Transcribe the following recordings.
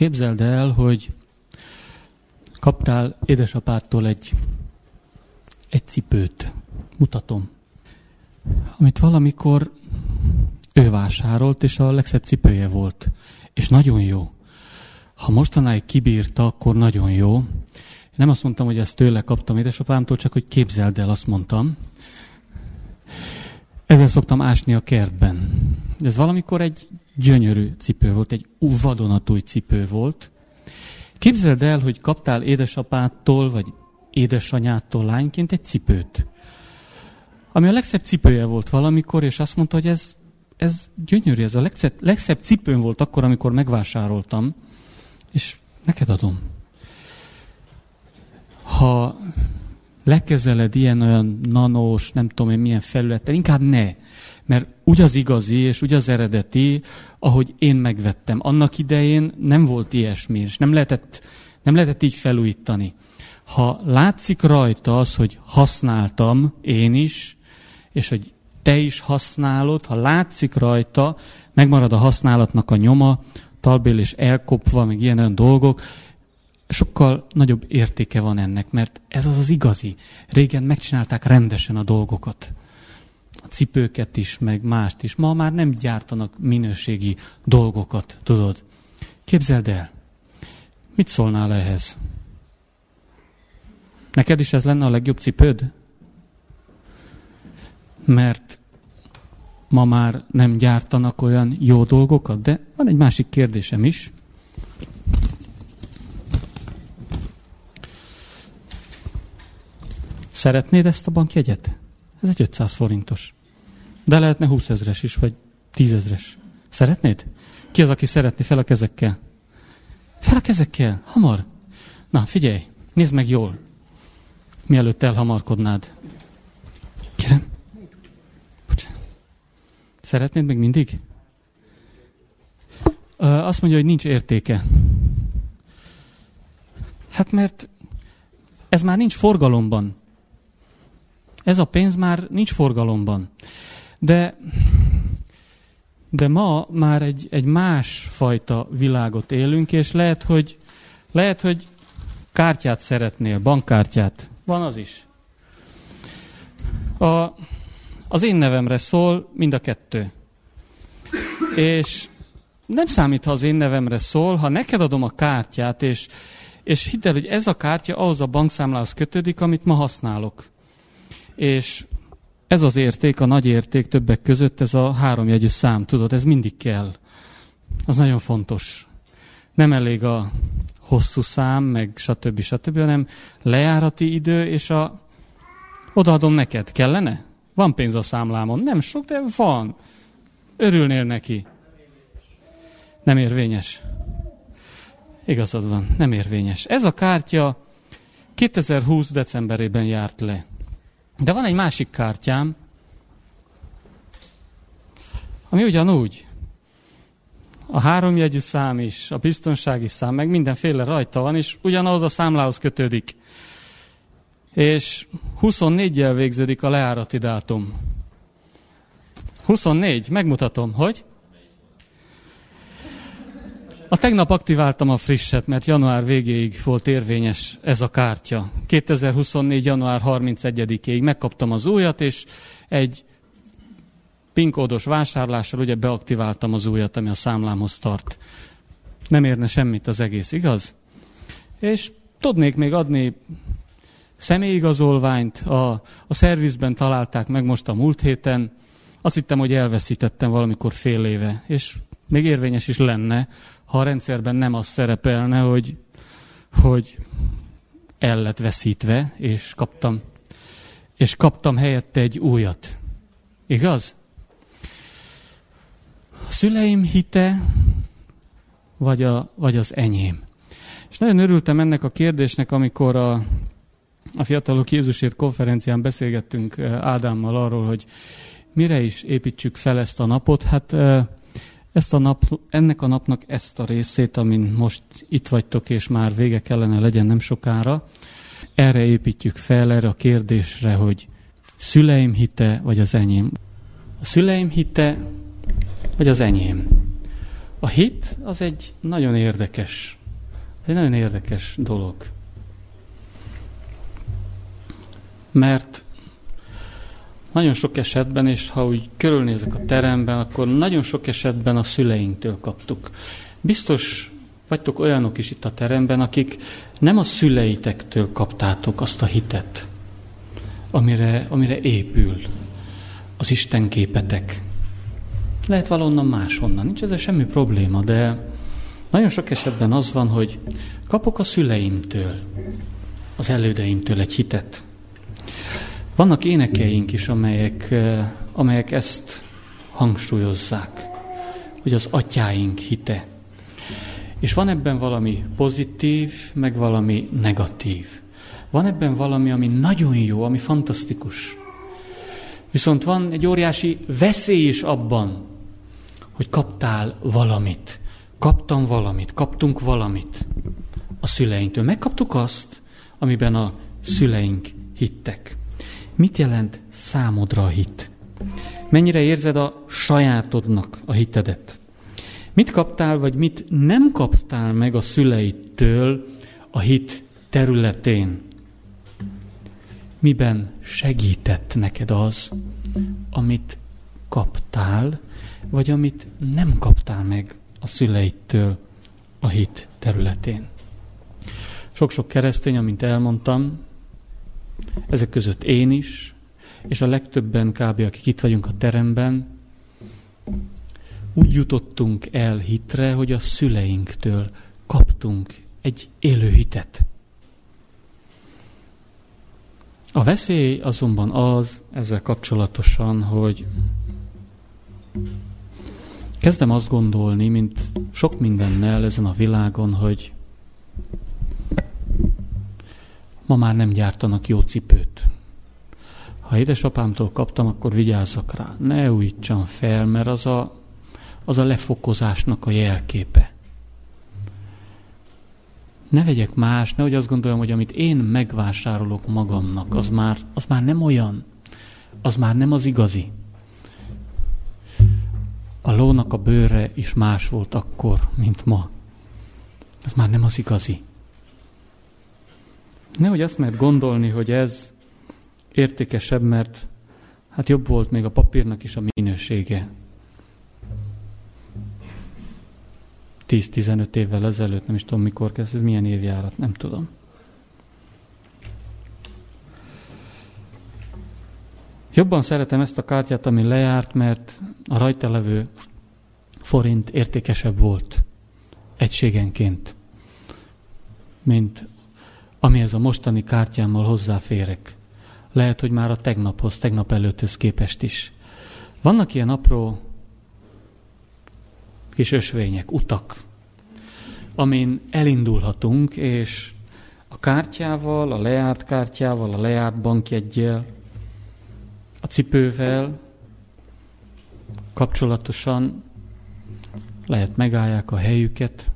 Képzeld el, hogy kaptál édesapádtól egy, egy cipőt. Mutatom. Amit valamikor ő vásárolt, és a legszebb cipője volt. És nagyon jó. Ha mostanáig kibírta, akkor nagyon jó. Nem azt mondtam, hogy ezt tőle kaptam édesapámtól, csak hogy képzeld el, azt mondtam. Ezzel szoktam ásni a kertben. Ez valamikor egy gyönyörű cipő volt, egy vadonatúj cipő volt. Képzeld el, hogy kaptál édesapától, vagy édesanyától lányként egy cipőt. Ami a legszebb cipője volt valamikor, és azt mondta, hogy ez, ez gyönyörű, ez a legszebb, legszebb cipőm volt akkor, amikor megvásároltam, és neked adom. Ha lekezeled ilyen olyan nanós, nem tudom én milyen felületen, inkább ne. Mert úgy az igazi és úgy az eredeti, ahogy én megvettem. Annak idején nem volt ilyesmi, és nem lehetett, nem lehetett így felújítani. Ha látszik rajta az, hogy használtam én is, és hogy te is használod, ha látszik rajta, megmarad a használatnak a nyoma, talbél és elkopva, meg ilyen olyan dolgok, sokkal nagyobb értéke van ennek, mert ez az az igazi. Régen megcsinálták rendesen a dolgokat. A cipőket is, meg mást is. Ma már nem gyártanak minőségi dolgokat, tudod. Képzeld el, mit szólnál ehhez? Neked is ez lenne a legjobb cipőd? Mert ma már nem gyártanak olyan jó dolgokat, de van egy másik kérdésem is. Szeretnéd ezt a bankjegyet? Ez egy 500 forintos. De lehetne 20 ezres is, vagy 10 ezres. Szeretnéd? Ki az, aki szeretné fel a kezekkel? Fel a kezekkel, hamar. Na, figyelj, nézd meg jól, mielőtt elhamarkodnád. Kérem? Bocsánat. Szeretnéd még mindig? Azt mondja, hogy nincs értéke. Hát mert ez már nincs forgalomban. Ez a pénz már nincs forgalomban. De, de ma már egy, egy más fajta világot élünk, és lehet, hogy, lehet, hogy kártyát szeretnél, bankkártyát. Van az is. A, az én nevemre szól mind a kettő. És nem számít, ha az én nevemre szól, ha neked adom a kártyát, és, és hidd el, hogy ez a kártya ahhoz a bankszámlához kötődik, amit ma használok. És ez az érték, a nagy érték többek között, ez a háromjegyű szám, tudod, ez mindig kell. Az nagyon fontos. Nem elég a hosszú szám, meg stb. stb., hanem lejárati idő, és a odaadom neked. Kellene? Van pénz a számlámon. Nem sok, de van. Örülnél neki. Nem érvényes. Igazad van, nem érvényes. Ez a kártya 2020 decemberében járt le. De van egy másik kártyám, ami ugyanúgy. A háromjegyű szám is, a biztonsági szám, meg mindenféle rajta van, és ugyanahhoz a számlához kötődik. És 24-jel végződik a leárati dátum. 24, megmutatom, hogy? A tegnap aktiváltam a frisset, mert január végéig volt érvényes ez a kártya. 2024. január 31-ig megkaptam az újat, és egy pinkódos vásárlással ugye beaktiváltam az újat, ami a számlámhoz tart. Nem érne semmit az egész, igaz? És tudnék még adni személyigazolványt, a, a szervizben találták meg most a múlt héten, azt hittem, hogy elveszítettem valamikor fél éve, és még érvényes is lenne, ha a rendszerben nem az szerepelne, hogy, hogy el lett veszítve, és kaptam, és kaptam helyette egy újat. Igaz? A szüleim hite, vagy, a, vagy az enyém. És nagyon örültem ennek a kérdésnek, amikor a, a Fiatalok Jézusért konferencián beszélgettünk eh, Ádámmal arról, hogy mire is építsük fel ezt a napot. Hát eh, ezt a nap, ennek a napnak ezt a részét, amin most itt vagytok, és már vége kellene legyen nem sokára, erre építjük fel, erre a kérdésre, hogy szüleim hite, vagy az enyém. A szüleim hite, vagy az enyém. A hit az egy nagyon érdekes, az egy nagyon érdekes dolog. Mert nagyon sok esetben, és ha úgy körülnézek a teremben, akkor nagyon sok esetben a szüleinktől kaptuk. Biztos vagytok olyanok is itt a teremben, akik nem a szüleitektől kaptátok azt a hitet, amire, amire épül az Isten képetek. Lehet valonnan máshonnan, nincs ezzel semmi probléma, de nagyon sok esetben az van, hogy kapok a szüleimtől, az elődeimtől egy hitet. Vannak énekeink is, amelyek, amelyek ezt hangsúlyozzák, hogy az atyáink hite. És van ebben valami pozitív, meg valami negatív. Van ebben valami, ami nagyon jó, ami fantasztikus. Viszont van egy óriási veszély is abban, hogy kaptál valamit. Kaptam valamit, kaptunk valamit a szüleinktől. Megkaptuk azt, amiben a szüleink hittek. Mit jelent számodra a hit? Mennyire érzed a sajátodnak a hitedet? Mit kaptál, vagy mit nem kaptál meg a szüleitől a hit területén? Miben segített neked az, amit kaptál, vagy amit nem kaptál meg a szüleitől a hit területén? Sok-sok keresztény, amint elmondtam, ezek között én is, és a legtöbben kb. akik itt vagyunk a teremben, úgy jutottunk el hitre, hogy a szüleinktől kaptunk egy élő hitet. A veszély azonban az ezzel kapcsolatosan, hogy kezdem azt gondolni, mint sok mindennel ezen a világon, hogy ma már nem gyártanak jó cipőt. Ha édesapámtól kaptam, akkor vigyázzak rá. Ne újítsam fel, mert az a, az a lefokozásnak a jelképe. Ne vegyek más, nehogy azt gondoljam, hogy amit én megvásárolok magamnak, az már, az már nem olyan. Az már nem az igazi. A lónak a bőre is más volt akkor, mint ma. Az már nem az igazi. Nehogy azt mert gondolni, hogy ez értékesebb, mert hát jobb volt még a papírnak is a minősége. 10-15 évvel ezelőtt, nem is tudom mikor kezd, ez milyen évjárat, nem tudom. Jobban szeretem ezt a kártyát, ami lejárt, mert a rajta levő forint értékesebb volt egységenként, mint amihez a mostani kártyámmal hozzáférek. Lehet, hogy már a tegnaphoz, tegnap előtthöz képest is. Vannak ilyen apró kis ösvények, utak, amin elindulhatunk, és a kártyával, a lejárt kártyával, a lejárt bankjegyel, a cipővel kapcsolatosan lehet megállják a helyüket,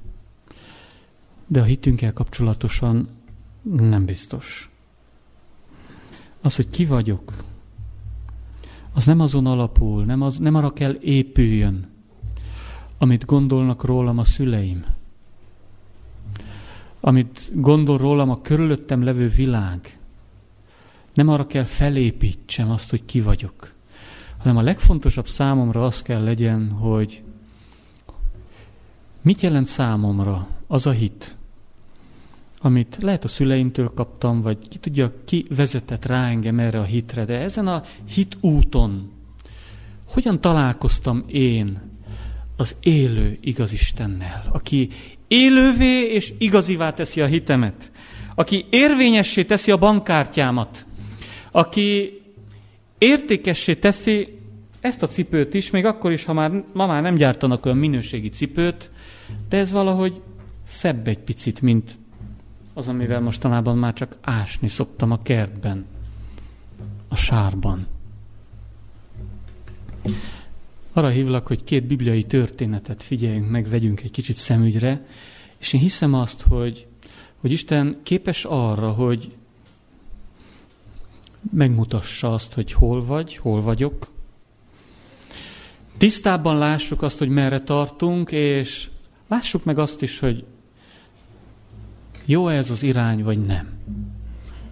de a hitünkkel kapcsolatosan nem biztos. Az, hogy ki vagyok, az nem azon alapul, nem, az, nem arra kell épüljön, amit gondolnak rólam a szüleim, amit gondol rólam a körülöttem levő világ. Nem arra kell felépítsem azt, hogy ki vagyok, hanem a legfontosabb számomra az kell legyen, hogy mit jelent számomra az a hit, amit lehet a szüleimtől kaptam, vagy ki tudja, ki vezetett rá engem erre a hitre, de ezen a hit úton hogyan találkoztam én az élő igazistennel, aki élővé és igazivá teszi a hitemet, aki érvényessé teszi a bankkártyámat, aki értékessé teszi ezt a cipőt is, még akkor is, ha már, ma már nem gyártanak olyan minőségi cipőt, de ez valahogy szebb egy picit, mint az, amivel mostanában már csak ásni szoktam a kertben, a sárban. Arra hívlak, hogy két bibliai történetet figyeljünk meg, vegyünk egy kicsit szemügyre, és én hiszem azt, hogy, hogy Isten képes arra, hogy megmutassa azt, hogy hol vagy, hol vagyok, tisztában lássuk azt, hogy merre tartunk, és lássuk meg azt is, hogy jó ez az irány, vagy nem.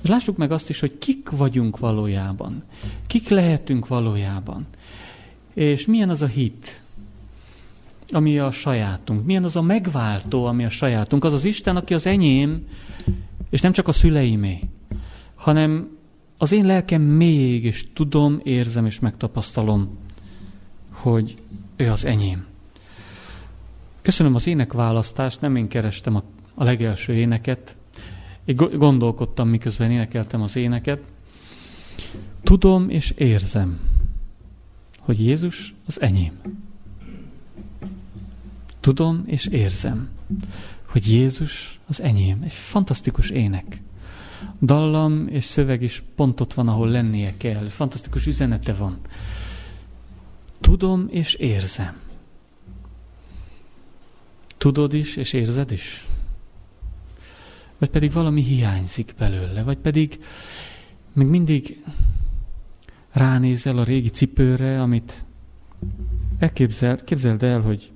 És lássuk meg azt is, hogy kik vagyunk valójában. Kik lehetünk valójában. És milyen az a hit, ami a sajátunk. Milyen az a megváltó, ami a sajátunk. Az az Isten, aki az enyém, és nem csak a szüleimé, hanem az én lelkem még, és tudom, érzem és megtapasztalom, hogy ő az enyém. Köszönöm az énekválasztást, nem én kerestem a, a legelső éneket, én gondolkodtam, miközben énekeltem az éneket. Tudom és érzem, hogy Jézus az enyém. Tudom és érzem, hogy Jézus az enyém. Egy fantasztikus ének. Dallam és szöveg is pont ott van, ahol lennie kell. Fantasztikus üzenete van. Tudom és érzem. Tudod is és érzed is? Vagy pedig valami hiányzik belőle, vagy pedig még mindig ránézel a régi cipőre, amit elképzel, képzeld el, hogy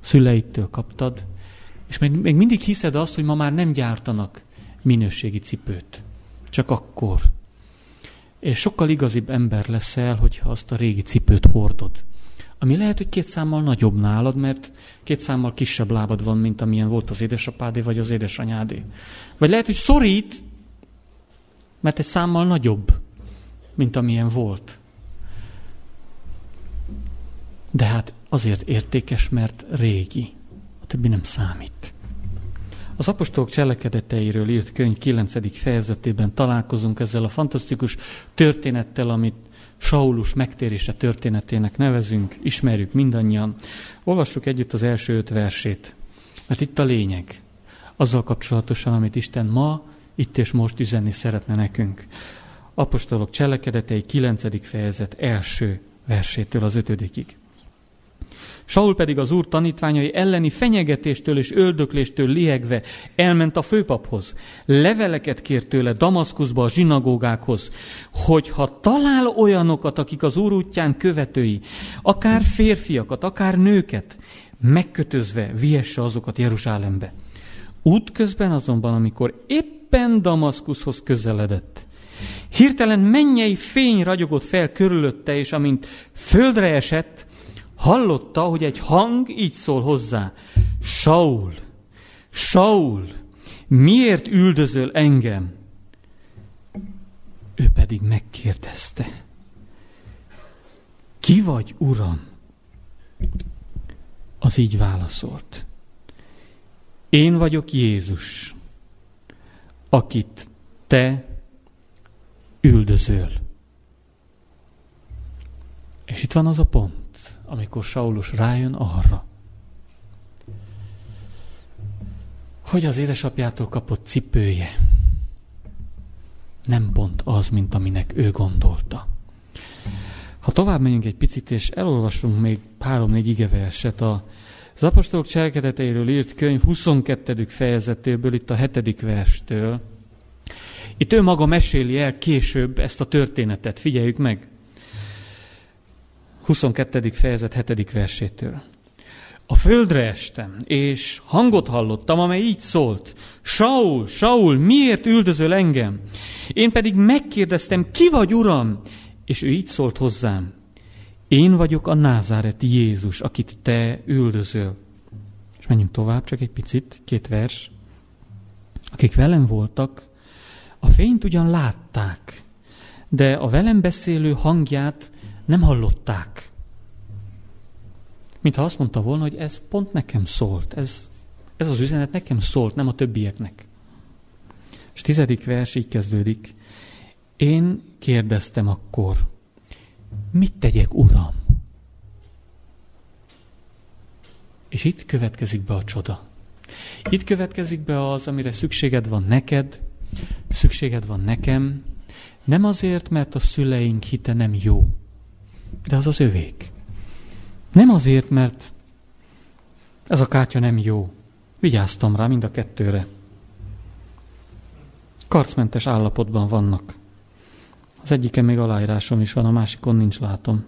szüleittől kaptad, és még, még mindig hiszed azt, hogy ma már nem gyártanak minőségi cipőt. Csak akkor. És sokkal igazibb ember leszel, hogyha azt a régi cipőt hordod. Ami lehet, hogy két számmal nagyobb nálad, mert két számmal kisebb lábad van, mint amilyen volt az édesapádé vagy az édesanyádé. Vagy lehet, hogy szorít, mert egy számmal nagyobb, mint amilyen volt. De hát azért értékes, mert régi. A többi nem számít. Az apostolok cselekedeteiről írt könyv 9. fejezetében találkozunk ezzel a fantasztikus történettel, amit Saulus megtérése történetének nevezünk, ismerjük mindannyian. Olvassuk együtt az első öt versét, mert itt a lényeg. Azzal kapcsolatosan, amit Isten ma, itt és most üzenni szeretne nekünk. Apostolok cselekedetei 9. fejezet első versétől az ötödikig. Saul pedig az úr tanítványai elleni fenyegetéstől és öldökléstől liegve elment a főpaphoz. Leveleket kért tőle Damaszkuszba a zsinagógákhoz, hogy ha talál olyanokat, akik az úr útján követői, akár férfiakat, akár nőket, megkötözve viesse azokat Jeruzsálembe. Útközben azonban, amikor éppen Damaszkuszhoz közeledett, hirtelen mennyei fény ragyogott fel körülötte, és amint földre esett, hallotta, hogy egy hang így szól hozzá. Saul, Saul, miért üldözöl engem? Ő pedig megkérdezte. Ki vagy, Uram? Az így válaszolt. Én vagyok Jézus, akit te üldözöl. És itt van az a pont amikor Saulus rájön arra, hogy az édesapjától kapott cipője nem pont az, mint aminek ő gondolta. Ha tovább megyünk egy picit, és elolvasunk még három-négy igeverset a az apostolok cselekedeteiről írt könyv 22. fejezetéből, itt a 7. verstől. Itt ő maga meséli el később ezt a történetet, figyeljük meg. 22. fejezet 7. versétől. A földre estem, és hangot hallottam, amely így szólt. Saul, Saul, miért üldözöl engem? Én pedig megkérdeztem, ki vagy, Uram? És ő így szólt hozzám. Én vagyok a názáreti Jézus, akit te üldözöl. És menjünk tovább, csak egy picit, két vers. Akik velem voltak, a fényt ugyan látták, de a velem beszélő hangját nem hallották. Mintha azt mondta volna, hogy ez pont nekem szólt, ez, ez az üzenet nekem szólt, nem a többieknek. És tizedik vers így kezdődik. Én kérdeztem akkor, mit tegyek, Uram? És itt következik be a csoda. Itt következik be az, amire szükséged van neked, szükséged van nekem, nem azért, mert a szüleink hite nem jó, de az az övék. Nem azért, mert ez a kártya nem jó. Vigyáztam rá mind a kettőre. Karcmentes állapotban vannak. Az egyiken még aláírásom is van, a másikon nincs, látom.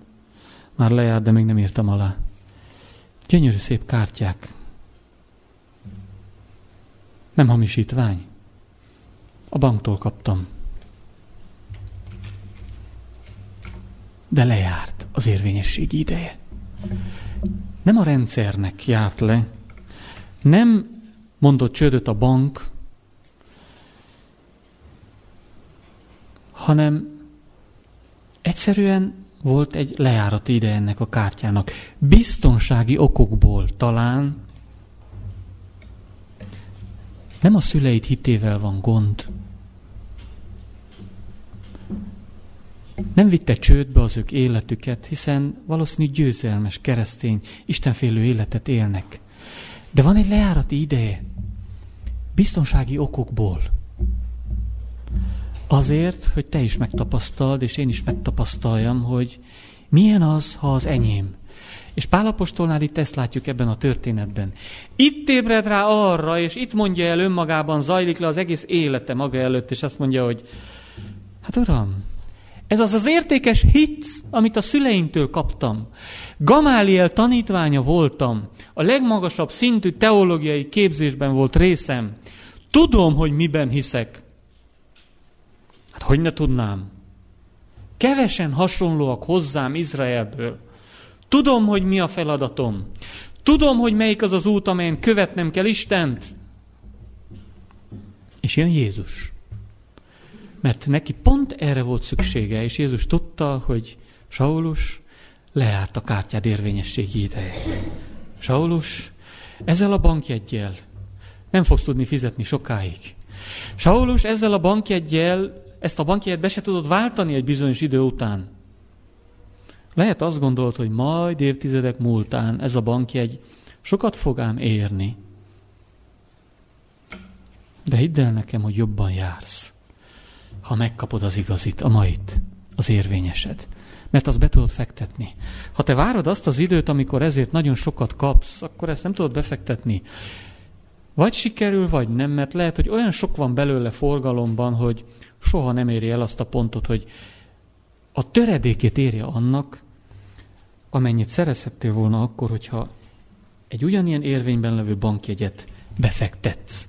Már lejárt, de még nem írtam alá. Gyönyörű szép kártyák. Nem hamisítvány. A banktól kaptam. De lejárt az érvényességi ideje. Nem a rendszernek járt le, nem mondott csődöt a bank, hanem egyszerűen volt egy lejárati ide ennek a kártyának. Biztonsági okokból talán nem a szüleid hitével van gond. Nem vitte csődbe az ők életüket, hiszen valószínű győzelmes, keresztény, istenfélő életet élnek. De van egy lejárati ideje. Biztonsági okokból. Azért, hogy te is megtapasztald, és én is megtapasztaljam, hogy milyen az, ha az enyém. És Pálapostolnál itt ezt látjuk ebben a történetben. Itt ébred rá arra, és itt mondja el önmagában, zajlik le az egész élete maga előtt, és azt mondja, hogy hát uram, ez az az értékes hit, amit a szüleimtől kaptam. Gamáliel tanítványa voltam, a legmagasabb szintű teológiai képzésben volt részem. Tudom, hogy miben hiszek. Hát hogy ne tudnám? Kevesen hasonlóak hozzám Izraelből. Tudom, hogy mi a feladatom. Tudom, hogy melyik az az út, amelyen követnem kell Istent. És jön Jézus. Mert neki pont erre volt szüksége, és Jézus tudta, hogy Saulus leárt a kártyád érvényességi ideje. Saulus, ezzel a bankjegyel nem fogsz tudni fizetni sokáig. Saulus, ezzel a bankjegyel ezt a bankjegyet be se tudod váltani egy bizonyos idő után. Lehet azt gondolt, hogy majd évtizedek múltán ez a bankjegy sokat fog ám érni. De hidd el nekem, hogy jobban jársz, ha megkapod az igazit, a mait, az érvényesed. Mert azt be tudod fektetni. Ha te várod azt az időt, amikor ezért nagyon sokat kapsz, akkor ezt nem tudod befektetni. Vagy sikerül, vagy nem, mert lehet, hogy olyan sok van belőle forgalomban, hogy soha nem éri el azt a pontot, hogy a töredékét érje annak, amennyit szerezhettél volna akkor, hogyha egy ugyanilyen érvényben levő bankjegyet befektetsz.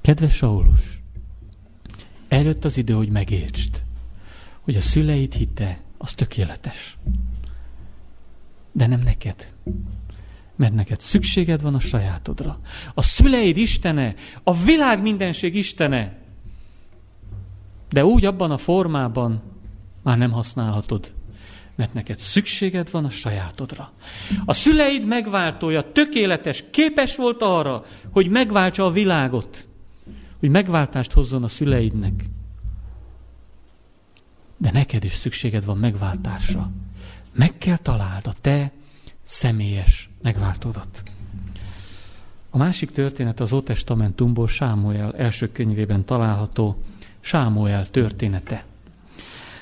Kedves Saulus, előtt az idő, hogy megértsd, hogy a szüleid hite az tökéletes. De nem neked. Mert neked szükséged van a sajátodra. A szüleid Istene, a világ mindenség Istene. De úgy abban a formában már nem használhatod mert neked szükséged van a sajátodra. A szüleid megváltója tökéletes, képes volt arra, hogy megváltsa a világot, hogy megváltást hozzon a szüleidnek. De neked is szükséged van megváltásra. Meg kell találd a te személyes megváltódat. A másik történet az Ótestamentumból Sámuel első könyvében található Sámuel története.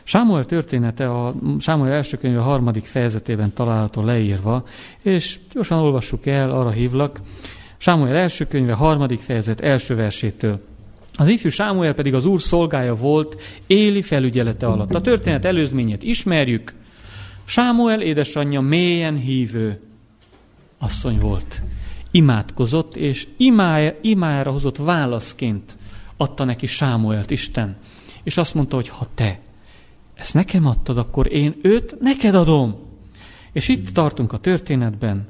Sámuel története a Sámuel első könyve harmadik fejezetében található leírva, és gyorsan olvassuk el, arra hívlak. Sámuel első könyve harmadik fejezet első versétől. Az ifjú Sámuel pedig az úr szolgája volt éli felügyelete alatt. A történet előzményét ismerjük. Sámuel édesanyja mélyen hívő asszony volt. Imádkozott, és imája, imájára hozott válaszként adta neki Sámuelt Isten. És azt mondta, hogy ha te ezt nekem adtad, akkor én őt neked adom. És itt tartunk a történetben.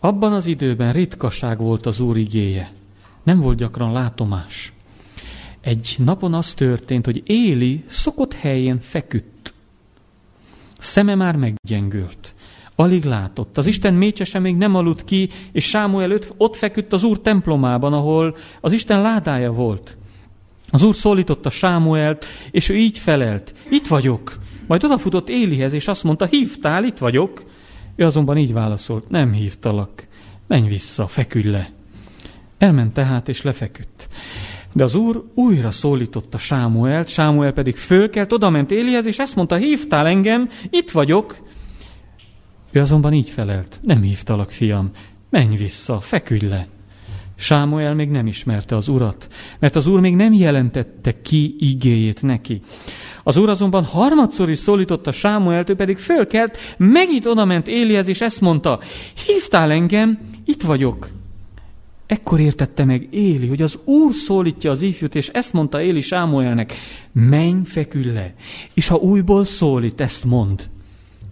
Abban az időben ritkaság volt az Úr igéje. Nem volt gyakran látomás. Egy napon az történt, hogy Éli szokott helyén feküdt. Szeme már meggyengült. Alig látott. Az Isten mécsese még nem aludt ki, és Sámuel ott feküdt az Úr templomában, ahol az Isten ládája volt. Az úr szólította Sámuelt, és ő így felelt. Itt vagyok. Majd odafutott Élihez, és azt mondta, hívtál, itt vagyok. Ő azonban így válaszolt, nem hívtalak. Menj vissza, feküdj le. Elment tehát, és lefeküdt. De az úr újra szólította Sámuelt, Sámuel pedig fölkelt, odament Élihez, és ezt mondta, hívtál engem, itt vagyok. Ő azonban így felelt, nem hívtalak, fiam, menj vissza, feküdj le. Sámuel még nem ismerte az urat, mert az úr még nem jelentette ki igéjét neki. Az úr azonban harmadszor is szólította Sámuelt, ő pedig fölkelt, megint odament Élihez, és ezt mondta, hívtál engem, itt vagyok. Ekkor értette meg Éli, hogy az úr szólítja az ifjút, és ezt mondta Éli Sámuelnek, menj, fekülj le, és ha újból szólít, ezt mond,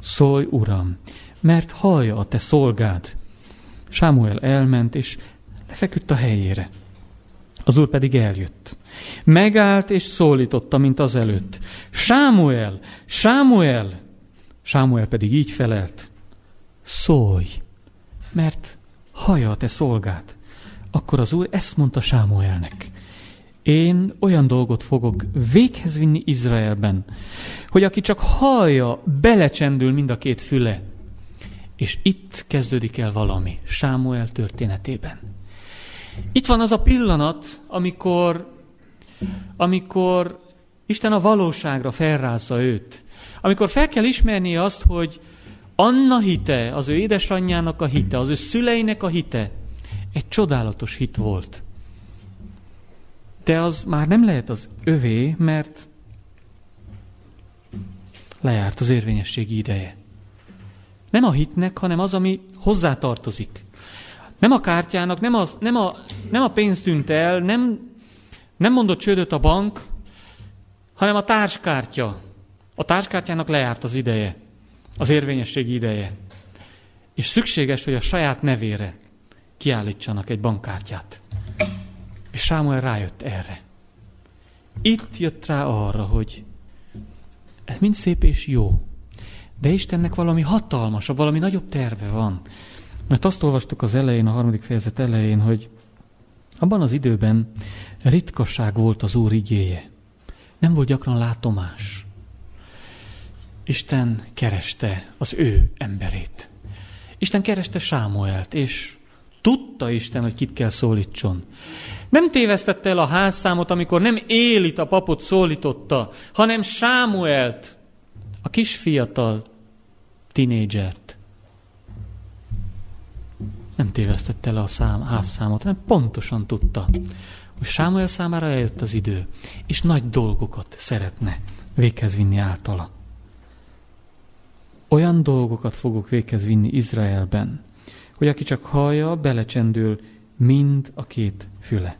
szólj, uram, mert hallja a te szolgád. Sámuel elment, és lefeküdt a helyére. Az úr pedig eljött. Megállt és szólította, mint az előtt. Sámuel, Sámuel! Sámuel pedig így felelt. Szólj, mert hallja a te szolgát. Akkor az úr ezt mondta Sámuelnek. Én olyan dolgot fogok véghez vinni Izraelben, hogy aki csak hallja, belecsendül mind a két füle. És itt kezdődik el valami Sámuel történetében. Itt van az a pillanat, amikor, amikor Isten a valóságra felrázza őt. Amikor fel kell ismerni azt, hogy Anna hite, az ő édesanyjának a hite, az ő szüleinek a hite, egy csodálatos hit volt. De az már nem lehet az övé, mert lejárt az érvényességi ideje. Nem a hitnek, hanem az, ami hozzátartozik. Nem a kártyának, nem a, nem a, nem a pénz tűnt el, nem, nem mondott csődöt a bank, hanem a társkártya. A társkártyának lejárt az ideje, az érvényességi ideje. És szükséges, hogy a saját nevére kiállítsanak egy bankkártyát. És Sámuel rájött erre. Itt jött rá arra, hogy ez mind szép és jó, de Istennek valami hatalmasabb, valami nagyobb terve van. Mert azt olvastuk az elején, a harmadik fejezet elején, hogy abban az időben ritkaság volt az Úr igéje. Nem volt gyakran látomás. Isten kereste az ő emberét. Isten kereste Sámuelt, és tudta Isten, hogy kit kell szólítson. Nem tévesztette el a házszámot, amikor nem Élit a papot szólította, hanem Sámuelt, a kis fiatal tinédzsert. Nem tévesztette el a szám, házszámot, hanem pontosan tudta, hogy Sámuel számára eljött az idő, és nagy dolgokat szeretne véghez vinni általa. Olyan dolgokat fogok véghez vinni Izraelben, hogy aki csak hallja, belecsendül mind a két füle.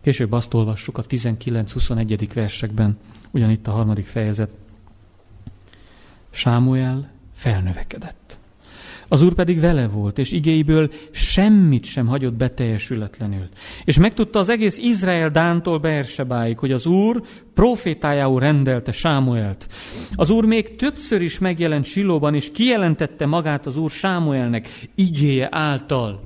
Később azt olvassuk a 19-21. versekben, ugyanitt a harmadik fejezet. Sámuel felnövekedett. Az úr pedig vele volt, és igéiből semmit sem hagyott beteljesületlenül. És megtudta az egész Izrael Dántól Beersebáig, hogy az úr profétájául rendelte Sámuelt. Az úr még többször is megjelent Silóban, és kijelentette magát az úr Sámuelnek igéje által.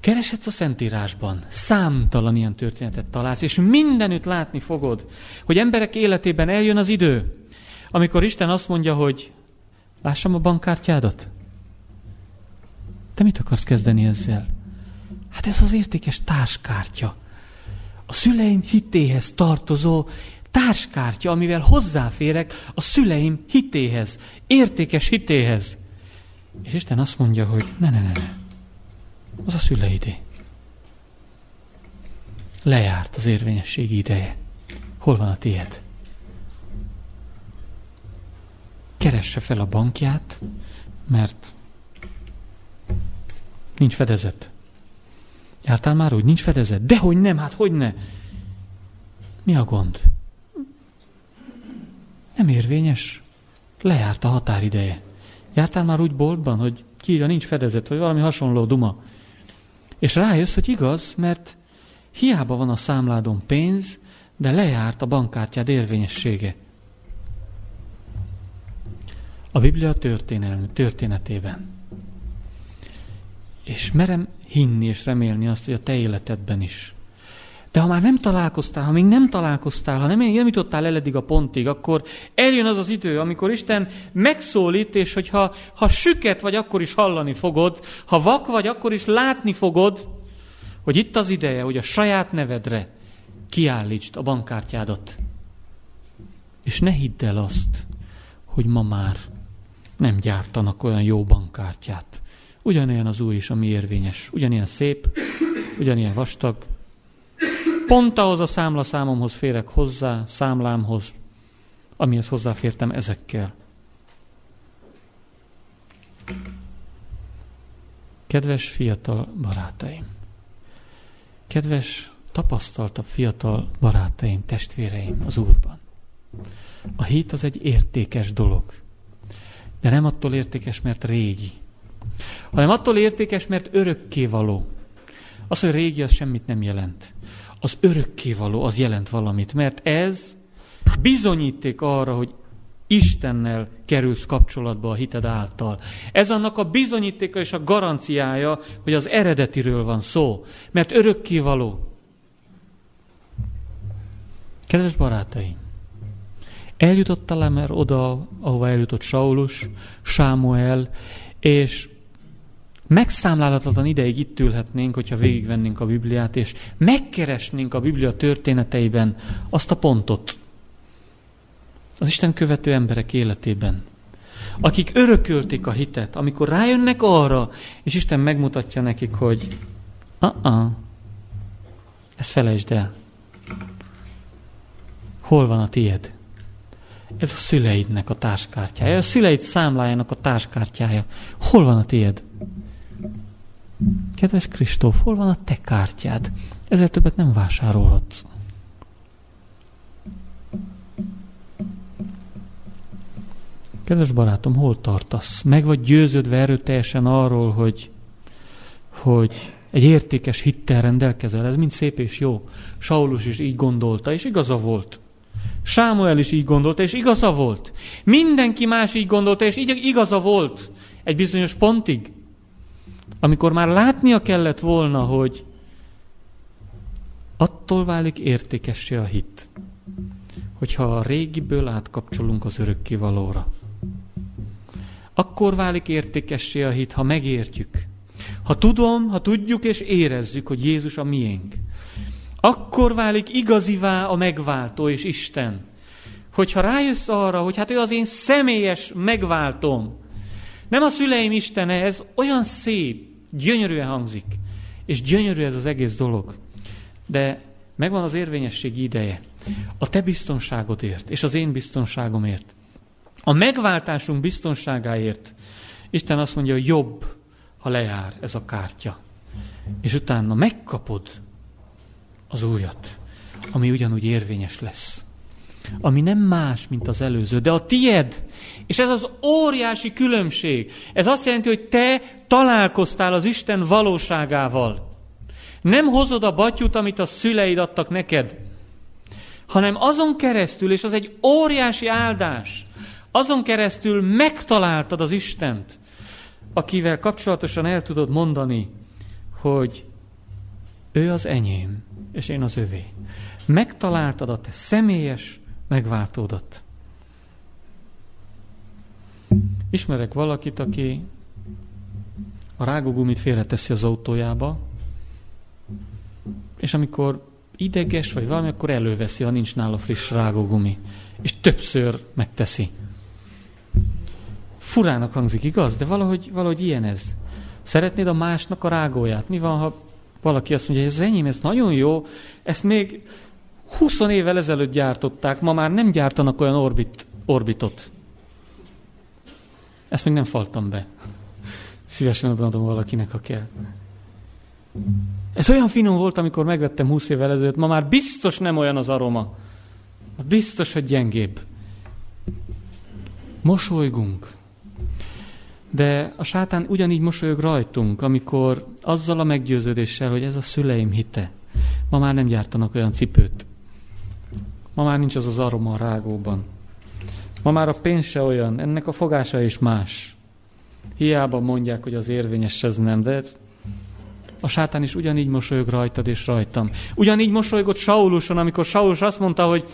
Kereshetsz a Szentírásban, számtalan ilyen történetet találsz, és mindenütt látni fogod, hogy emberek életében eljön az idő, amikor Isten azt mondja, hogy lássam a bankkártyádat. Te mit akarsz kezdeni ezzel? Hát ez az értékes társkártya. A szüleim hitéhez tartozó társkártya, amivel hozzáférek a szüleim hitéhez, értékes hitéhez. És Isten azt mondja, hogy ne, ne, ne, ne. Az a szüleidé. Lejárt az érvényességi ideje. Hol van a tiéd? Keresse fel a bankját, mert nincs fedezet. Jártál már úgy, nincs fedezet? Dehogy nem, hát hogy ne? Mi a gond? Nem érvényes. Lejárt a határideje. Jártál már úgy boltban, hogy kiírja, nincs fedezet, vagy valami hasonló duma. És rájössz, hogy igaz, mert hiába van a számládon pénz, de lejárt a bankkártyád érvényessége a Biblia történelmi, történetében. És merem hinni és remélni azt, hogy a te életedben is. De ha már nem találkoztál, ha még nem találkoztál, ha nem, nem jutottál el eddig a pontig, akkor eljön az az idő, amikor Isten megszólít, és hogyha ha süket vagy, akkor is hallani fogod, ha vak vagy, akkor is látni fogod, hogy itt az ideje, hogy a saját nevedre kiállítsd a bankkártyádat. És ne hidd el azt, hogy ma már nem gyártanak olyan jó bankkártyát. Ugyanilyen az új is, ami érvényes. Ugyanilyen szép, ugyanilyen vastag, Pont ahhoz a számlaszámomhoz férek hozzá, számlámhoz, amihez hozzáfértem ezekkel. Kedves fiatal barátaim! Kedves, tapasztaltabb fiatal barátaim, testvéreim az Úrban! A hit az egy értékes dolog. De nem attól értékes, mert régi, hanem attól értékes, mert örökkévaló. Az, hogy régi, az semmit nem jelent. Az örökkévaló, az jelent valamit, mert ez bizonyíték arra, hogy Istennel kerülsz kapcsolatba a hited által. Ez annak a bizonyítéka és a garanciája, hogy az eredetiről van szó, mert örökkévaló. Kedves barátaim, eljutottál már oda, ahova eljutott Saulus, Sámuel, és megszámlálhatatlan ideig itt ülhetnénk, hogyha végigvennénk a Bibliát, és megkeresnénk a Biblia történeteiben azt a pontot, az Isten követő emberek életében, akik örökölték a hitet, amikor rájönnek arra, és Isten megmutatja nekik, hogy uh-uh, ezt felejtsd el. Hol van a tied? Ez a szüleidnek a társkártyája, a szüleid számlájának a társkártyája. Hol van a tied? Kedves Kristóf, hol van a te kártyád? Ezért többet nem vásárolhatsz. Kedves barátom, hol tartasz? Meg vagy győződve erőteljesen arról, hogy, hogy egy értékes hittel rendelkezel, ez mind szép és jó. Saulus is így gondolta, és igaza volt. Sámuel is így gondolta, és igaza volt. Mindenki más így gondolta, és így igaza volt. Egy bizonyos pontig. Amikor már látnia kellett volna, hogy attól válik értékessé a hit, hogyha a régiből átkapcsolunk az örökkivalóra. Akkor válik értékessé a hit, ha megértjük. Ha tudom, ha tudjuk és érezzük, hogy Jézus a miénk. Akkor válik igazivá a megváltó és Isten. Hogyha rájössz arra, hogy hát ő az én személyes megváltom. Nem a szüleim Istene, ez olyan szép, gyönyörűen hangzik. És gyönyörű ez az egész dolog. De megvan az érvényesség ideje. A te biztonságodért, és az én biztonságomért. A megváltásunk biztonságáért Isten azt mondja, hogy jobb, ha lejár ez a kártya. És utána megkapod az újat, ami ugyanúgy érvényes lesz. Ami nem más, mint az előző, de a tied. És ez az óriási különbség. Ez azt jelenti, hogy te találkoztál az Isten valóságával. Nem hozod a batyut, amit a szüleid adtak neked, hanem azon keresztül, és az egy óriási áldás, azon keresztül megtaláltad az Istent, akivel kapcsolatosan el tudod mondani, hogy ő az enyém, és én az övé. Megtaláltad a te személyes megváltódat. Ismerek valakit, aki a rágógumit félreteszi az autójába, és amikor ideges vagy valami, akkor előveszi, ha nincs nála friss rágógumi. És többször megteszi. Furának hangzik, igaz? De valahogy, valahogy ilyen ez. Szeretnéd a másnak a rágóját? Mi van, ha valaki azt mondja, hogy ez enyém, ez nagyon jó, ezt még 20 évvel ezelőtt gyártották, ma már nem gyártanak olyan orbit, orbitot. Ezt még nem faltam be. Szívesen adom valakinek, ha kell. Ez olyan finom volt, amikor megvettem 20 évvel ezelőtt, ma már biztos nem olyan az aroma. Biztos, hogy gyengébb. Mosolygunk. De a sátán ugyanígy mosolyog rajtunk, amikor azzal a meggyőződéssel, hogy ez a szüleim hite. Ma már nem gyártanak olyan cipőt. Ma már nincs az az aroma a rágóban. Ma már a pénz se olyan, ennek a fogása is más. Hiába mondják, hogy az érvényes ez nem, de a sátán is ugyanígy mosolyog rajtad és rajtam. Ugyanígy mosolygott Sauluson, amikor Saulus azt mondta, hogy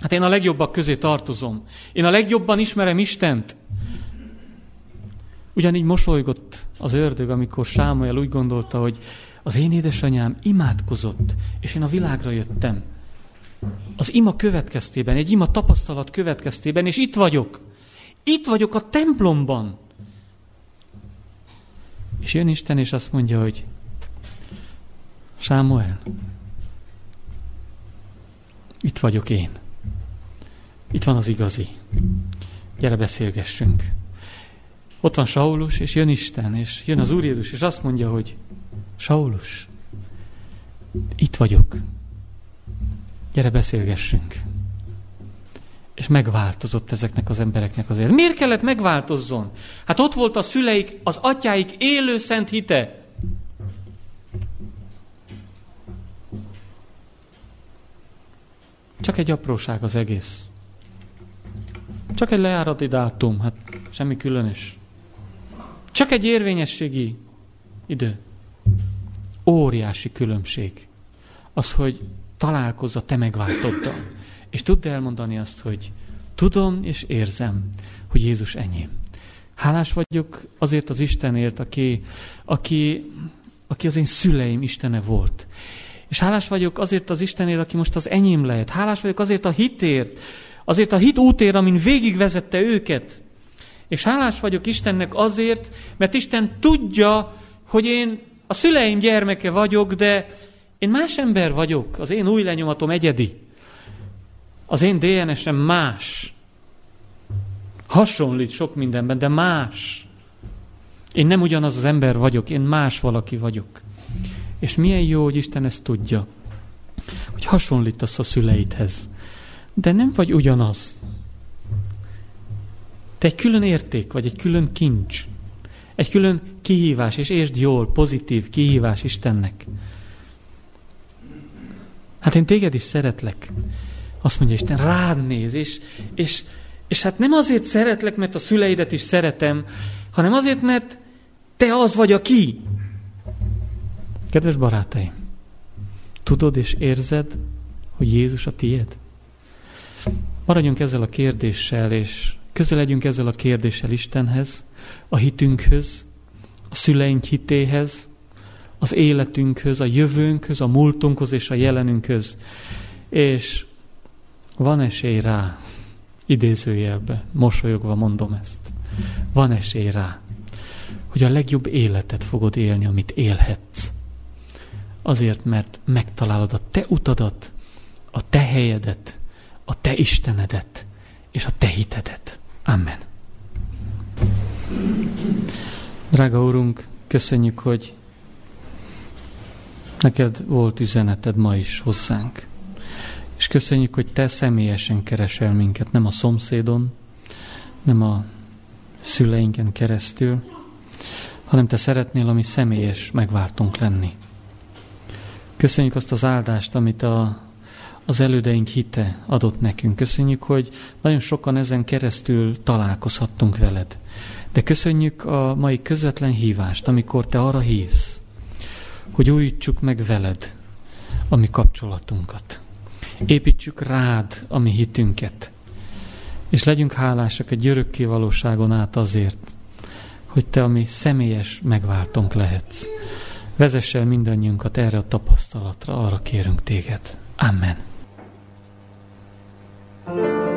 hát én a legjobbak közé tartozom. Én a legjobban ismerem Istent. Ugyanígy mosolygott az ördög, amikor Sámuel úgy gondolta, hogy az én édesanyám imádkozott, és én a világra jöttem. Az ima következtében, egy ima tapasztalat következtében, és itt vagyok. Itt vagyok a templomban. És jön Isten, és azt mondja, hogy Sámuel, Itt vagyok én. Itt van az igazi. Gyere beszélgessünk. Ott van Saulus, és jön Isten, és jön az Úr Jézus, és azt mondja, hogy Saulus, itt vagyok. Gyere beszélgessünk. És megváltozott ezeknek az embereknek azért. Miért kellett megváltozzon? Hát ott volt a szüleik, az atyáik élő szent hite. Csak egy apróság az egész. Csak egy lejárati dátum, hát semmi különös. Csak egy érvényességi idő. Óriási különbség. Az, hogy találkozz a te megváltoddal. És tudd elmondani azt, hogy tudom és érzem, hogy Jézus enyém. Hálás vagyok azért az Istenért, aki, aki, aki az én szüleim Istene volt. És hálás vagyok azért az Istenért, aki most az enyém lehet. Hálás vagyok azért a hitért, azért a hit útér, amin végigvezette őket. És hálás vagyok Istennek azért, mert Isten tudja, hogy én a szüleim gyermeke vagyok, de én más ember vagyok. Az én új lenyomatom egyedi. Az én DNS-em más. Hasonlít sok mindenben, de más. Én nem ugyanaz az ember vagyok, én más valaki vagyok. És milyen jó, hogy Isten ezt tudja, hogy hasonlítasz a szüleidhez. De nem vagy ugyanaz. Te egy külön érték vagy, egy külön kincs. Egy külön kihívás, és értsd jól, pozitív kihívás Istennek. Hát én téged is szeretlek. Azt mondja Isten, rád néz, és, és, és hát nem azért szeretlek, mert a szüleidet is szeretem, hanem azért, mert te az vagy, aki. Kedves barátaim, tudod és érzed, hogy Jézus a tiéd? Maradjunk ezzel a kérdéssel, és közeledjünk ezzel a kérdéssel Istenhez, a hitünkhöz, a szüleink hitéhez, az életünkhöz, a jövőnkhöz, a múltunkhoz és a jelenünkhöz. És van esély rá, idézőjelbe, mosolyogva mondom ezt, van esély rá, hogy a legjobb életet fogod élni, amit élhetsz. Azért, mert megtalálod a te utadat, a te helyedet, a te Istenedet és a te hitedet. Amen. Drága Úrunk, köszönjük, hogy neked volt üzeneted ma is hozzánk. És köszönjük, hogy te személyesen keresel minket, nem a szomszédon, nem a szüleinken keresztül, hanem te szeretnél, ami személyes megváltunk lenni. Köszönjük azt az áldást, amit a, az elődeink hite adott nekünk. Köszönjük, hogy nagyon sokan ezen keresztül találkozhattunk veled. De köszönjük a mai közvetlen hívást, amikor te arra hívsz, hogy újítsuk meg veled a mi kapcsolatunkat. Építsük rád a mi hitünket, és legyünk hálásak egy örökké valóságon át azért, hogy te a mi személyes megváltónk lehetsz. Vezess el mindannyiunkat erre a tapasztalatra, arra kérünk téged. Amen. Thank you.